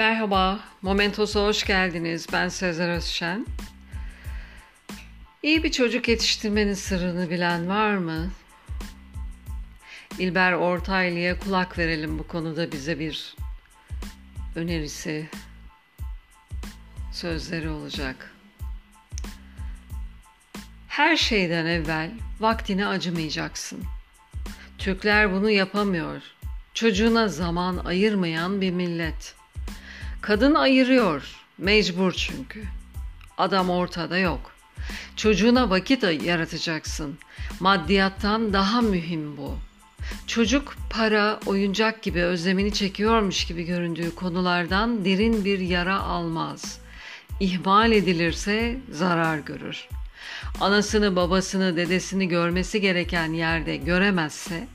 Merhaba, Momentos'a hoş geldiniz. Ben Sezer Özşen. İyi bir çocuk yetiştirmenin sırrını bilen var mı? İlber Ortaylı'ya kulak verelim bu konuda bize bir önerisi, sözleri olacak. Her şeyden evvel vaktine acımayacaksın. Türkler bunu yapamıyor. Çocuğuna zaman ayırmayan bir millet.'' Kadın ayırıyor. Mecbur çünkü. Adam ortada yok. Çocuğuna vakit yaratacaksın. Maddiyattan daha mühim bu. Çocuk para, oyuncak gibi özlemini çekiyormuş gibi göründüğü konulardan derin bir yara almaz. İhmal edilirse zarar görür. Anasını, babasını, dedesini görmesi gereken yerde göremezse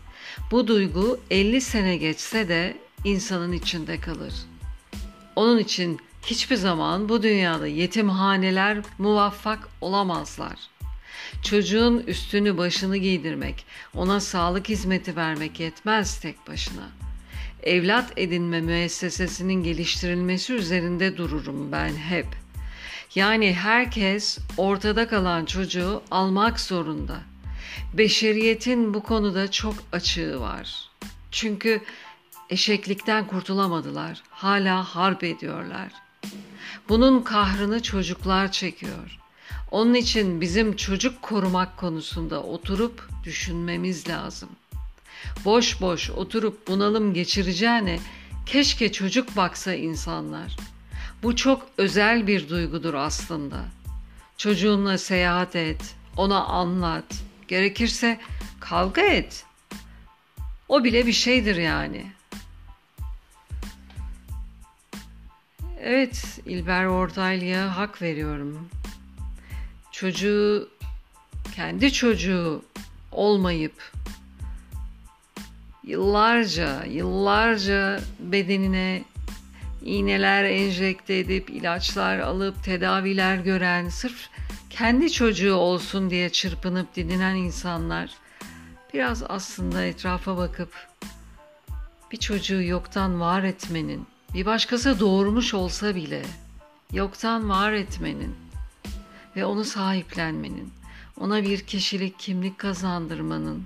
bu duygu 50 sene geçse de insanın içinde kalır.'' Onun için hiçbir zaman bu dünyada yetimhaneler muvaffak olamazlar. Çocuğun üstünü başını giydirmek, ona sağlık hizmeti vermek yetmez tek başına. Evlat edinme müessesesinin geliştirilmesi üzerinde dururum ben hep. Yani herkes ortada kalan çocuğu almak zorunda. Beşeriyetin bu konuda çok açığı var. Çünkü eşeklikten kurtulamadılar. Hala harp ediyorlar. Bunun kahrını çocuklar çekiyor. Onun için bizim çocuk korumak konusunda oturup düşünmemiz lazım. Boş boş oturup bunalım geçireceğine keşke çocuk baksa insanlar. Bu çok özel bir duygudur aslında. Çocuğunla seyahat et, ona anlat, gerekirse kavga et. O bile bir şeydir yani.'' Evet, İlber Ortaylı'ya hak veriyorum. Çocuğu, kendi çocuğu olmayıp yıllarca, yıllarca bedenine iğneler enjekte edip, ilaçlar alıp, tedaviler gören, sırf kendi çocuğu olsun diye çırpınıp didinen insanlar biraz aslında etrafa bakıp bir çocuğu yoktan var etmenin, bir başkası doğurmuş olsa bile yoktan var etmenin ve onu sahiplenmenin, ona bir kişilik kimlik kazandırmanın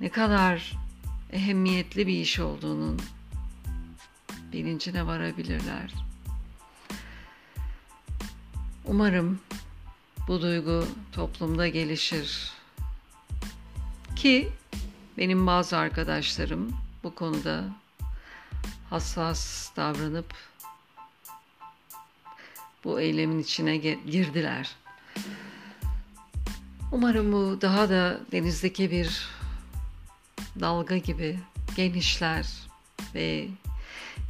ne kadar ehemmiyetli bir iş olduğunun bilincine varabilirler. Umarım bu duygu toplumda gelişir. Ki benim bazı arkadaşlarım bu konuda hassas davranıp bu eylemin içine girdiler. Umarım bu daha da denizdeki bir dalga gibi genişler ve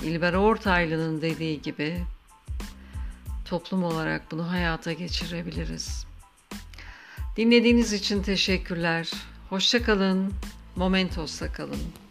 İlber Ortaylı'nın dediği gibi toplum olarak bunu hayata geçirebiliriz. Dinlediğiniz için teşekkürler. Hoşçakalın. Momentos'ta kalın.